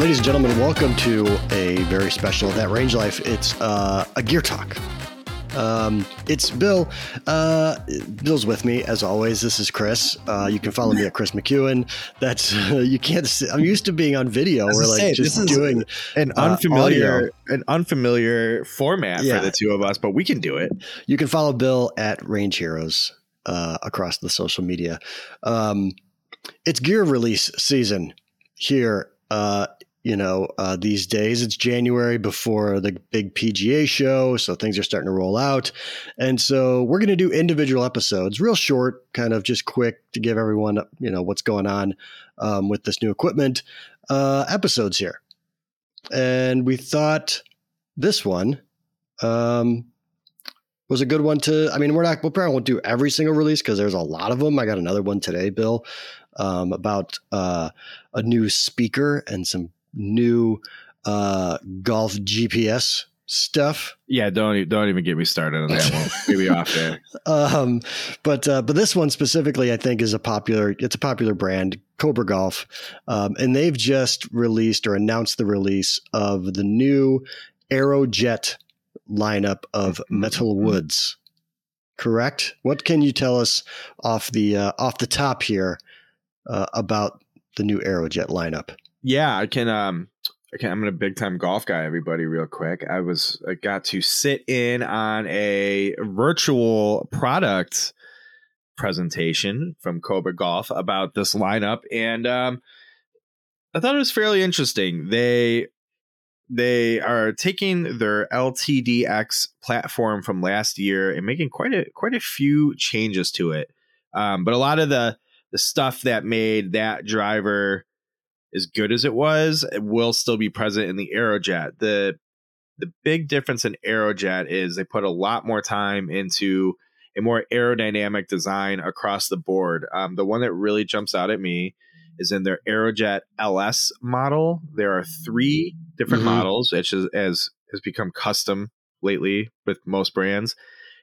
Ladies and gentlemen, welcome to a very special That Range Life. It's uh, a gear talk. Um, it's Bill. Uh, Bill's with me as always. This is Kris. Uh, you can follow me at Kris McEwen. That's you can't. See, I'm used to being on video. We're like say, just doing an uh, unfamiliar, an unfamiliar format yeah. for the two of us, but we can do it. You can follow Bill at Range Heroes uh, across the social media. Um, it's gear release season here uh, you know, uh, these days. It's January before the big PGA show, so things are starting to roll out. And so we're going to do individual episodes, real short, kind of just quick to give everyone, you know, what's going on um, with this new equipment uh, episodes here. And we thought this one um, was a good one to. I mean, we're not. We'll probably won't do every single release because there's a lot of them. I got another one today, Bill, um, about uh, a new speaker and some new uh, golf GPS stuff. Yeah, don't don't even get me started on that one. Maybe off there. Um, but uh, but this one specifically, I think, is a popular. It's a popular brand, Cobra Golf, um, and they've just released or announced the release of the new Aerojet lineup of mm-hmm. metal mm-hmm. woods. Correct. What can you tell us off the uh, off the top here uh, about the new Aerojet lineup? Yeah, I can. Um, I can, I'm a big time golf guy. Everybody, real quick. I was I got to sit in on a virtual product presentation from Cobra Golf about this lineup, and um, I thought it was fairly interesting. They they are taking their LTDX platform from last year and making quite a quite a few changes to it. Um, but a lot of the the stuff that made that driver as good as it was, it will still be present in the Aerojet. The the big difference in Aerojet is they put a lot more time into a more aerodynamic design across the board. Um, the one that really jumps out at me is in their Aerojet LS model. There are three different mm-hmm. models, which is, as has become custom lately with most brands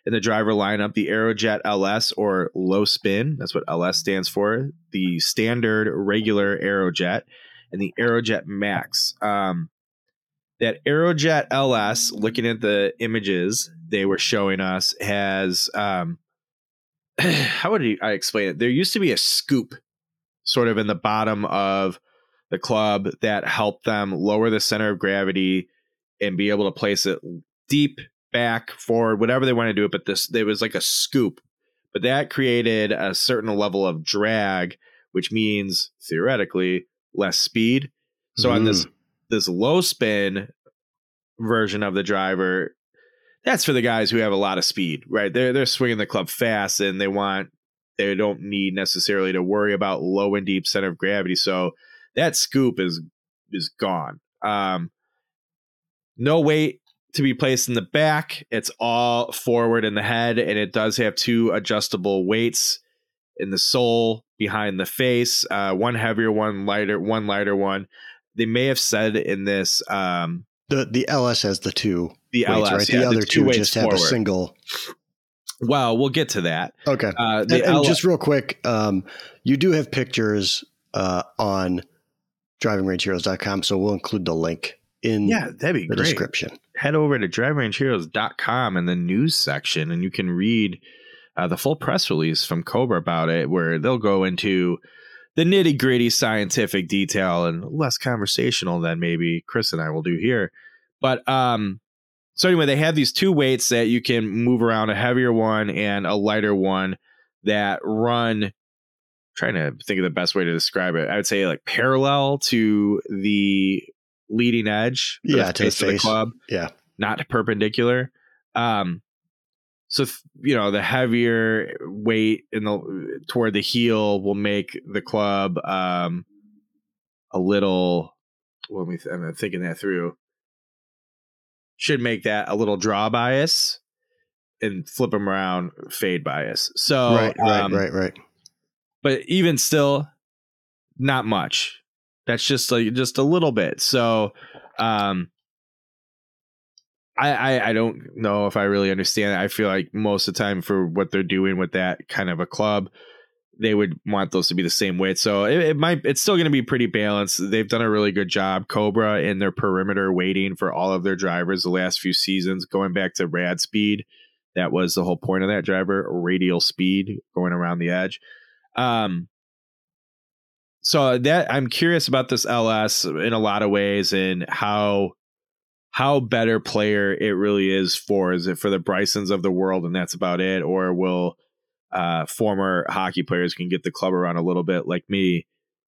in the driver lineup the Aerojet LS or low spin. That's what LS stands for. The standard regular Aerojet and the Aerojet Max. Um, that Aerojet LS, looking at the images they were showing us, has um, how would I explain it? There used to be a scoop sort of in the bottom of the club that helped them lower the center of gravity and be able to place it deep back, forward, whatever they want to do it. But this, there was like a scoop, but that created a certain level of drag, which means theoretically less speed. So mm. on this mm. this low spin version of the driver, that's for the guys who have a lot of speed, right? They're they're swinging the club fast and they want they don't need necessarily to worry about low and deep center of gravity. So that scoop is is gone. Um, no weight to be placed in the back. It's all forward in the head, and it does have two adjustable weights in the sole behind the face. Uh, one heavier, one lighter, one lighter one. They may have said in this um, the the LS has the two. The weights, LS, right? Yeah, the other two, two just have a single. Well, we'll get to that. Okay. Uh, and, and L- just real quick, um, you do have pictures uh, on drivingrangeheroes.com, so we'll include the link in yeah, that'd be the great. description. Head over to drivingrangeheroes.com in the news section, and you can read uh, the full press release from Cobra about it, where they'll go into the nitty gritty scientific detail and less conversational than maybe Kris and I will do here. But um, so anyway, they have these two weights that you can move around a heavier one and a lighter one that run. Trying to think of the best way to describe it. I would say like parallel to the leading edge. Yeah, to the face. Of the club. Yeah, not perpendicular. Um, so you know the heavier weight in the toward the heel will make the club um, a little. When we, th- I'm thinking that through. Should make that a little draw bias, and flip them around fade bias. So right, right, um, right, right. But even still, not much. That's just like just a little bit. So, um, I, I, I don't know if I really understand it. I feel like most of the time for what they're doing with that kind of a club, they would want those to be the same weight. So it, it might it's still going to be pretty balanced. They've done a really good job. Cobra in their perimeter weighting for all of their drivers the last few seasons, going back to Radspeed. That was the whole point of that driver, radial speed going around the edge. Um, so that I'm curious about this LS in a lot of ways and how how better player it really is for. Is it for the Brysons of the world and that's about it, or will uh, former hockey players can get the club around a little bit like me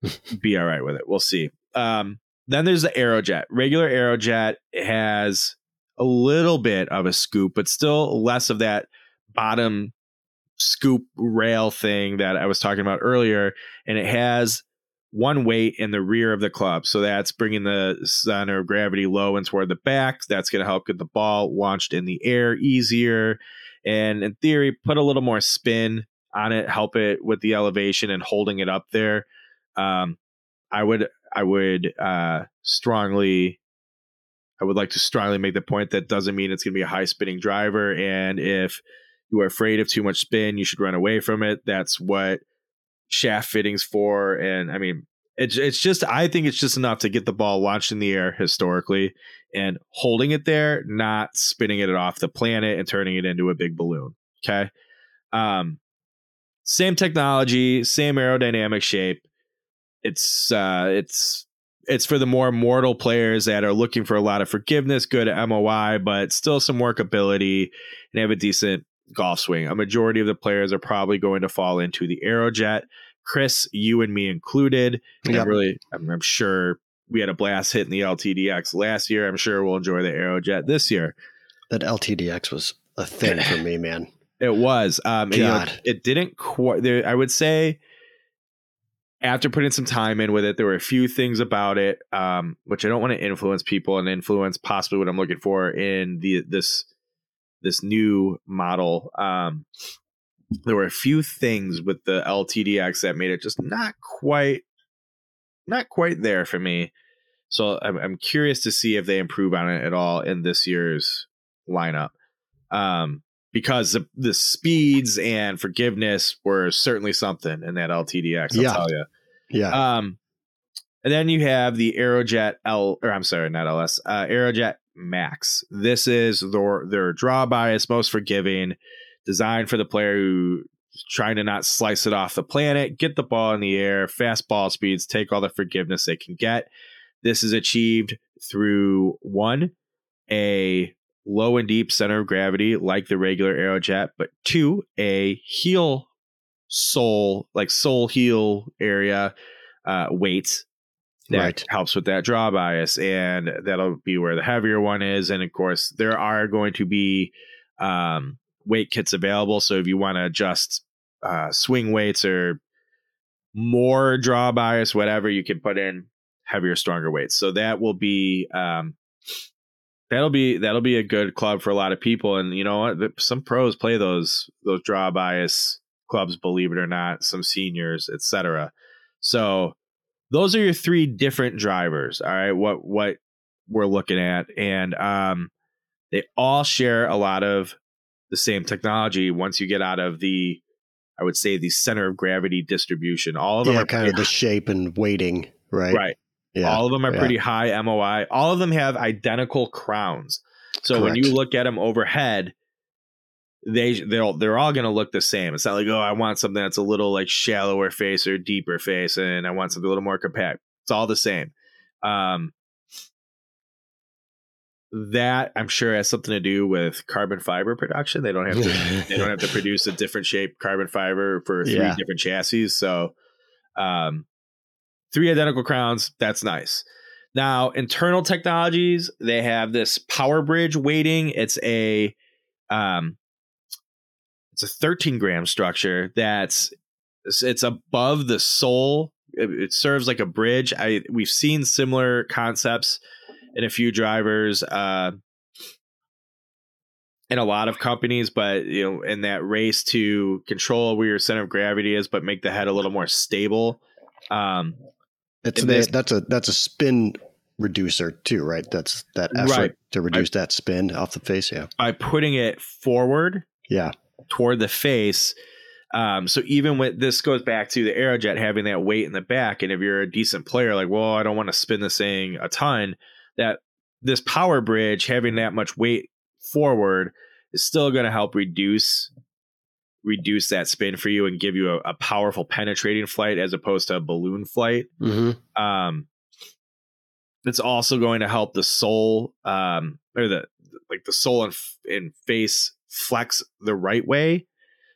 be all right with it? We'll see. Um, then there's the Aerojet. Regular Aerojet has a little bit of a scoop, but still less of that bottom scoop rail thing that I was talking about earlier. And it has one weight in the rear of the club. So that's bringing the center of gravity low and toward the back. That's going to help get the ball launched in the air easier. And in theory, put a little more spin on it, help it with the elevation and holding it up there. Um, I would, I would uh, strongly, I would like to strongly make the point that doesn't mean it's going to be a high spinning driver. And if you are afraid of too much spin, you should run away from it. That's what shaft fittings for. And I mean, it's it's just I think it's just enough to get the ball launched in the air historically and holding it there, not spinning it off the planet and turning it into a big balloon. Okay. Um, same technology, same aerodynamic shape. It's uh, it's it's for the more mortal players that are looking for a lot of forgiveness, good MOI, but still some workability and have a decent golf swing. A majority of the players are probably going to fall into the Aerojet. Kris, you and me included. Yep. really, I'm, I'm, sure we had a blast hitting the LTDX last year. I'm sure we'll enjoy the Aerojet this year. That LTDX was a thing for me, man. It was. Um, and, you know, it didn't quite. I would say after putting some time in with it, there were a few things about it, um, which I don't want to influence people and influence possibly what I'm looking for in the this this new model. Um, there were a few things with the LTDX that made it just not quite, not quite there for me. So I'm, I'm curious to see if they improve on it at all in this year's lineup. Um, because the, the speeds and forgiveness were certainly something in that LTDX. I'll yeah. tell you. Yeah. Um, and then you have the Aerojet L, or I'm sorry, not LS, uh, Aerojet Max. This is their their draw bias, most forgiving, designed for the player who trying to not slice it off the planet, get the ball in the air, fast ball speeds, take all the forgiveness they can get. This is achieved through one, a low and deep center of gravity like the regular Aerojet, but two, a heel sole, like sole heel area uh, weight that right. helps with that draw bias and that'll be where the heavier one is and of course there are going to be um, weight kits available so if you want to adjust uh, swing weights or more draw bias whatever you can put in heavier stronger weights. So that will be um, that'll be that'll be a good club for a lot of people and you know what? Some pros play those those draw bias clubs believe it or not some seniors etc so those are your three different drivers. All right, what what we're looking at, and um, they all share a lot of the same technology. Once you get out of the, I would say the center of gravity distribution, all of them yeah, are kind of the shape and weighting, right? Right. Yeah, all of them are yeah. pretty high MOI. All of them have identical crowns. So Correct. when you look at them overhead, they they're they're all going to look the same. It's not like oh, I want something that's a little like shallower face or deeper face, and I want something a little more compact. It's all the same. Um, that I'm sure has something to do with carbon fiber production. They don't have to they don't have to produce a different shape carbon fiber for three yeah. different chassis. So, um, three identical crowns. That's nice. Now, internal technologies, they have this power bridge weighting. It's a um, it's a 13 gram structure that's it's above the sole. It, it serves like a bridge. I we've seen similar concepts in a few drivers. Uh, in a lot of companies, but you know, in that race to control where your center of gravity is, but make the head a little more stable. Um, it's this, that's a that's a spin reducer too, right? That's that effort right. to reduce that spin off the face. Yeah, by putting it forward. Yeah, toward the face, Um, so even with this goes back to the Aerojet having that weight in the back, and if you're a decent player, like, well, I don't want to spin this thing a ton, that this power bridge having that much weight forward is still going to help reduce reduce that spin for you and give you a, a, powerful penetrating flight as opposed to a balloon flight. Mm-hmm. Um, it's also going to help the sole um, or the like the sole and, and face flex the right way.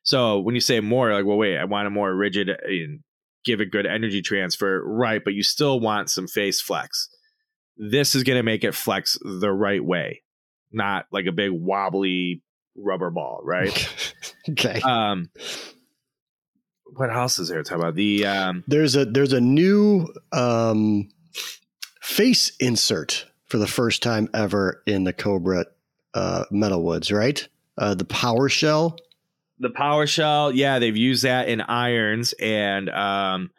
So when you say more, like, well, wait, I want a more rigid and give a good energy transfer, right? But you still want some face flex. This is going to make it flex the right way, not like a big wobbly rubber ball, right? okay. Um, what else is there to talk about? The um, there's a there's a new um, face insert for the first time ever in the Cobra uh, metal woods, right? Uh, the power shell. The power shell, yeah, they've used that in irons, and um,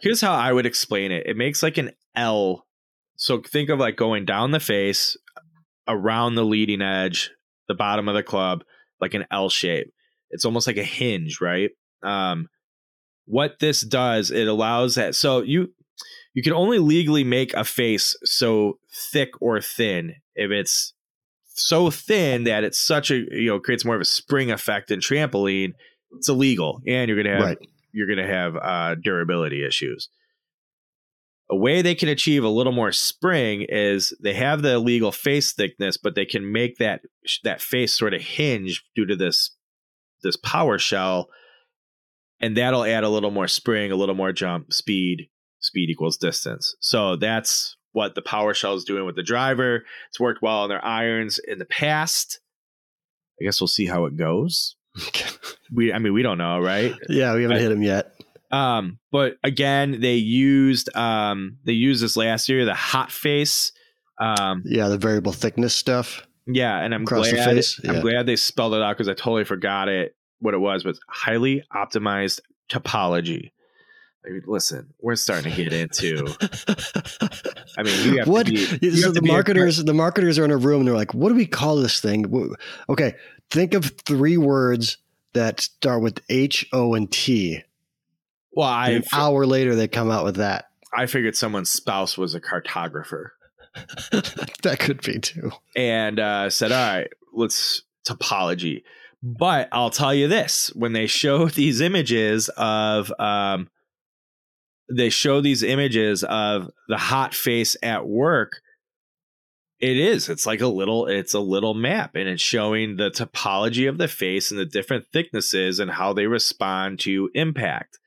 here's how I would explain it. It makes like an L. So think of like going down the face, around the leading edge, the bottom of the club, like an L shape. It's almost like a hinge, right? Um, what this does, it allows that. So you you can only legally make a face so thick or thin if it's so thin that it's such a you know creates more of a spring effect than trampoline. It's illegal, and you're gonna have right. you're gonna have uh, durability issues. A way they can achieve a little more spring is they have the illegal face thickness, but they can make that that face sort of hinge due to this this power shell, and that'll add a little more spring, a little more jump speed. Speed equals distance. So that's what the power shell is doing with the driver. It's worked well on their irons in the past. I guess we'll see how it goes. we, I mean, we don't know, right? Yeah, we haven't hit him yet. Um, but again, they used um they used this last year, the hot face. Um, yeah, the variable thickness stuff. Yeah, and I'm glad yeah. I'm glad they spelled it out because I totally forgot it what it was, but highly optimized topology. I mean, listen, we're starting to get into. I mean, you have what? To be, you so the marketers, a, the marketers are in a room and they're like, "What do we call this thing?" Okay, think of three words that start with H, O, and T. Well, I an hour later they come out with that. I figured someone's spouse was a cartographer. that could be too. And uh, said, "All right, let's topology." But I'll tell you this: when they show these images of, um, they show these images of the hot face at work. It is. It's like a little. It's a little map, and it's showing the topology of the face and the different thicknesses and how they respond to impact.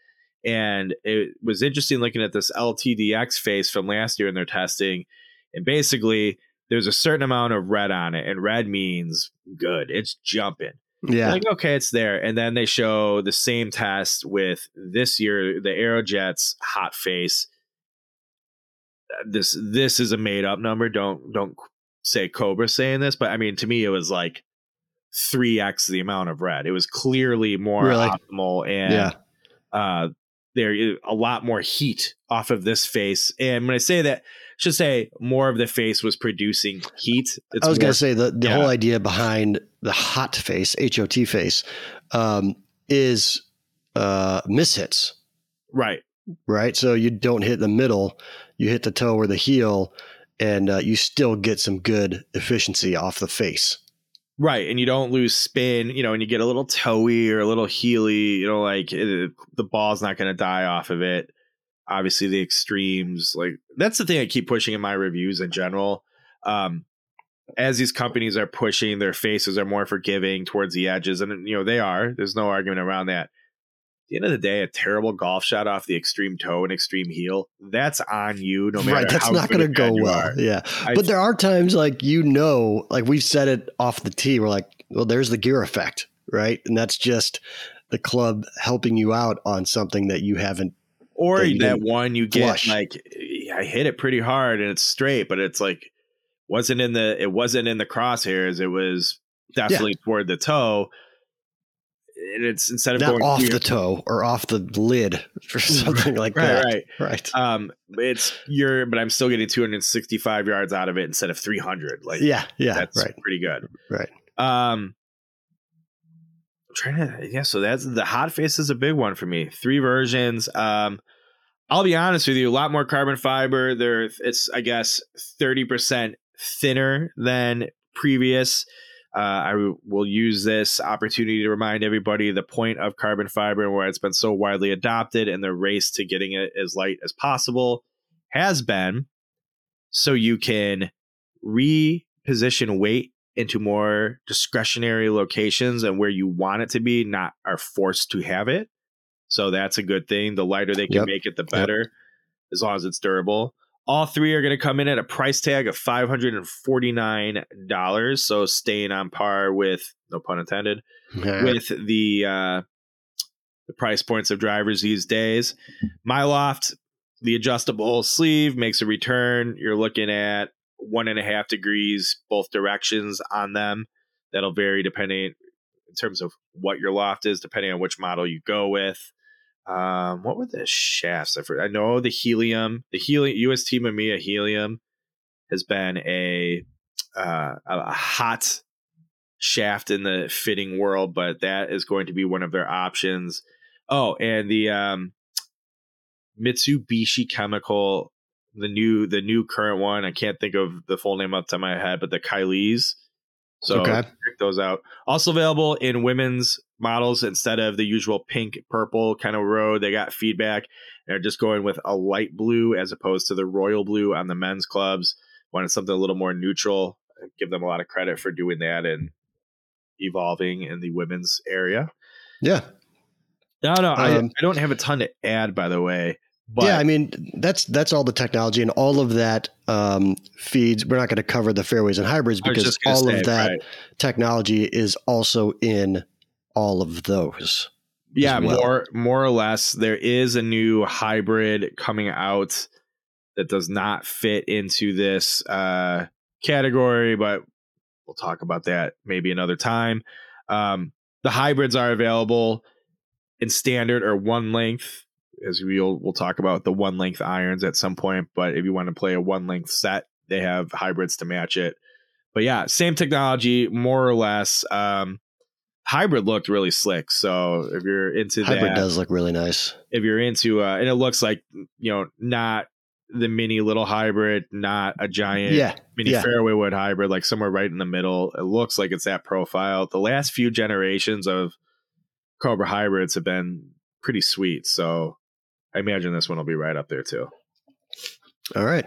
And it was interesting looking at this LTDX face from last year in their testing. And basically, there's a certain amount of red on it, and red means good. It's jumping. Yeah. Like, okay, it's there. And then they show the same test with this year, the Aerojet's hot face. This this is a made up number. Don't don't say Cobra saying this, but I mean to me it was like three X the amount of red. It was clearly more really? optimal and yeah. uh there a lot more heat off of this face. And when I say that, I should say more of the face was producing heat. It's I was going to say the, the yeah. whole idea behind the hot face, H O T face, um, is uh, mishits. Right. Right. So you don't hit the middle, you hit the toe or the heel, and uh, you still get some good efficiency off the face. Right, and you don't lose spin, you know, and you get a little toey or a little heely, you know, like it, the ball's not going to die off of it. Obviously, the extremes, like that's the thing I keep pushing in my reviews in general. Um, as these companies are pushing, their faces are more forgiving towards the edges, and you know they are. There's no argument around that the end of the day, a terrible golf shot off the extreme toe and extreme heel, that's on you no matter right, that's not going to go well. Yeah. I, but there are times like, you know, like we've said it off the tee. We're like, well, there's the gear effect, right? And that's just the club helping you out on something that you haven't. Or that, that one you flush. get like, I hit it pretty hard and it's straight, but it's like, wasn't in the, it wasn't in the crosshairs. It was definitely yeah. toward the toe and it's instead of Not going off the toe or off the lid or something like right, that. Right, right. Um, it's you're, but I'm still getting 265 yards out of it instead of 300. Like, yeah, yeah, that's right. pretty good. Right. Um, I'm trying to yeah, so that's the hot face is a big one for me. Three versions. Um I'll be honest with you, a lot more carbon fiber. There it's I guess 30% thinner than previous. Uh, I will use this opportunity to remind everybody the point of carbon fiber and where it's been so widely adopted and the race to getting it as light as possible has been so you can reposition weight into more discretionary locations and where you want it to be, not are forced to have it. So that's a good thing. The lighter they can yep. make it, the better, yep. as long as it's durable. All three are going to come in at a price tag of $549. So staying on par with, no pun intended, yeah. with the uh, the price points of drivers these days. My loft, the adjustable sleeve makes a return. You're looking at one and a half degrees both directions on them. That'll vary depending in terms of what your loft is, depending on which model you go with. Um, what were the shafts? I, I know the helium, the helium UST Mamiya helium has been a uh, a hot shaft in the fitting world, but that is going to be one of their options. Oh, and the um, Mitsubishi Chemical the new the new current one. I can't think of the full name off the top of my head, but the Kai'li's. So okay. check those out. Also available in women's models instead of the usual pink purple kind of road. They got feedback. They're just going with a light blue as opposed to the royal blue on the men's clubs. Wanted something a little more neutral. I give them a lot of credit for doing that and evolving in the women's area. Yeah. No, no, um, I, I don't have a ton to add, by the way. But, yeah, I mean that's that's all the technology and all of that um, feeds. We're not going to cover the fairways and hybrids because all say, of that right. technology is also in all of those. Yeah, well. more more or less. There is a new hybrid coming out that does not fit into this uh, category, but we'll talk about that maybe another time. Um, the hybrids are available in standard or one length as we'll we'll talk about the one length irons at some point. But if you want to play a one length set, they have hybrids to match it. But yeah, same technology, more or less. Um, hybrid looked really slick. So if you're into hybrid that, does look really nice. If you're into, uh, and it looks like you know not the mini little hybrid, not a giant yeah, mini yeah. fairway wood hybrid, like somewhere right in the middle. It looks like it's that profile. The last few generations of Cobra hybrids have been pretty sweet. So I imagine this one will be right up there too. All right.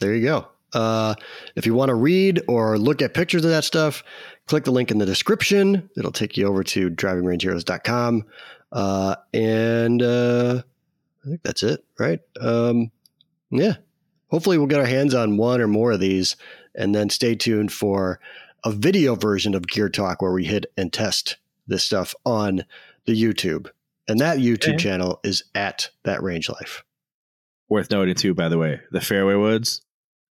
There you go. Uh, if you want to read or look at pictures of that stuff, click the link in the description. It'll take you over to drivingrangeheroes.com. Uh, and uh, I think that's it, right? Um, yeah. Hopefully, we'll get our hands on one or more of these. And then stay tuned for a video version of Gear Talk where we hit and test this stuff on the YouTube. And that YouTube channel is at that range life. Worth noting too, by the way, the fairway woods,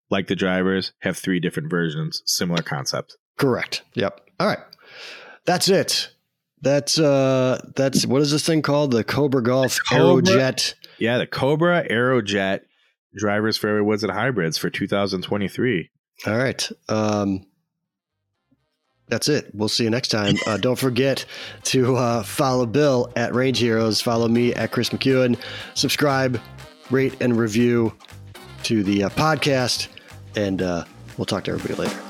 like the drivers, have three different versions, similar concept. Correct. Yep. All right. That's it. That's uh that's what is this thing called? The Cobra Golf Cobra, Aerojet. Yeah, the Cobra Aerojet drivers fairway woods and hybrids for 2023. All right. Um that's it. We'll see you next time. Uh, don't forget to uh, follow Bill at Range Heroes. Follow me at Kris McEwen. Subscribe, rate, and review to the uh, podcast. And uh, we'll talk to everybody later.